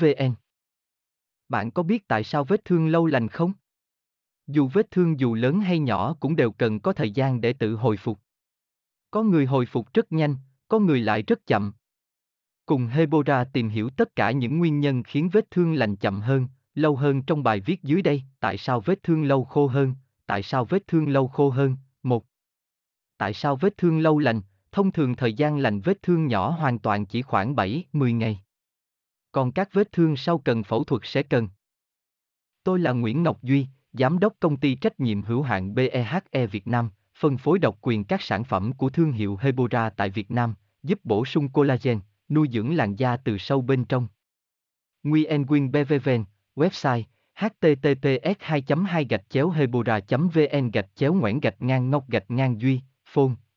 vn Bạn có biết tại sao vết thương lâu lành không? Dù vết thương dù lớn hay nhỏ cũng đều cần có thời gian để tự hồi phục. Có người hồi phục rất nhanh, có người lại rất chậm. Cùng Hebora tìm hiểu tất cả những nguyên nhân khiến vết thương lành chậm hơn, lâu hơn trong bài viết dưới đây, tại sao vết thương lâu khô hơn, tại sao vết thương lâu khô hơn, một. Tại sao vết thương lâu lành, thông thường thời gian lành vết thương nhỏ hoàn toàn chỉ khoảng 7-10 ngày. Còn các vết thương sau cần phẫu thuật sẽ cần. Tôi là Nguyễn Ngọc Duy, Giám đốc công ty trách nhiệm hữu hạn BEHE Việt Nam, phân phối độc quyền các sản phẩm của thương hiệu Hebora tại Việt Nam, giúp bổ sung collagen, nuôi dưỡng làn da từ sâu bên trong. Nguyen Quyên BVVN, website https 2 2 hebora vn gạch chéo ngoãn gạch ngang ngọc gạch ngang duy phone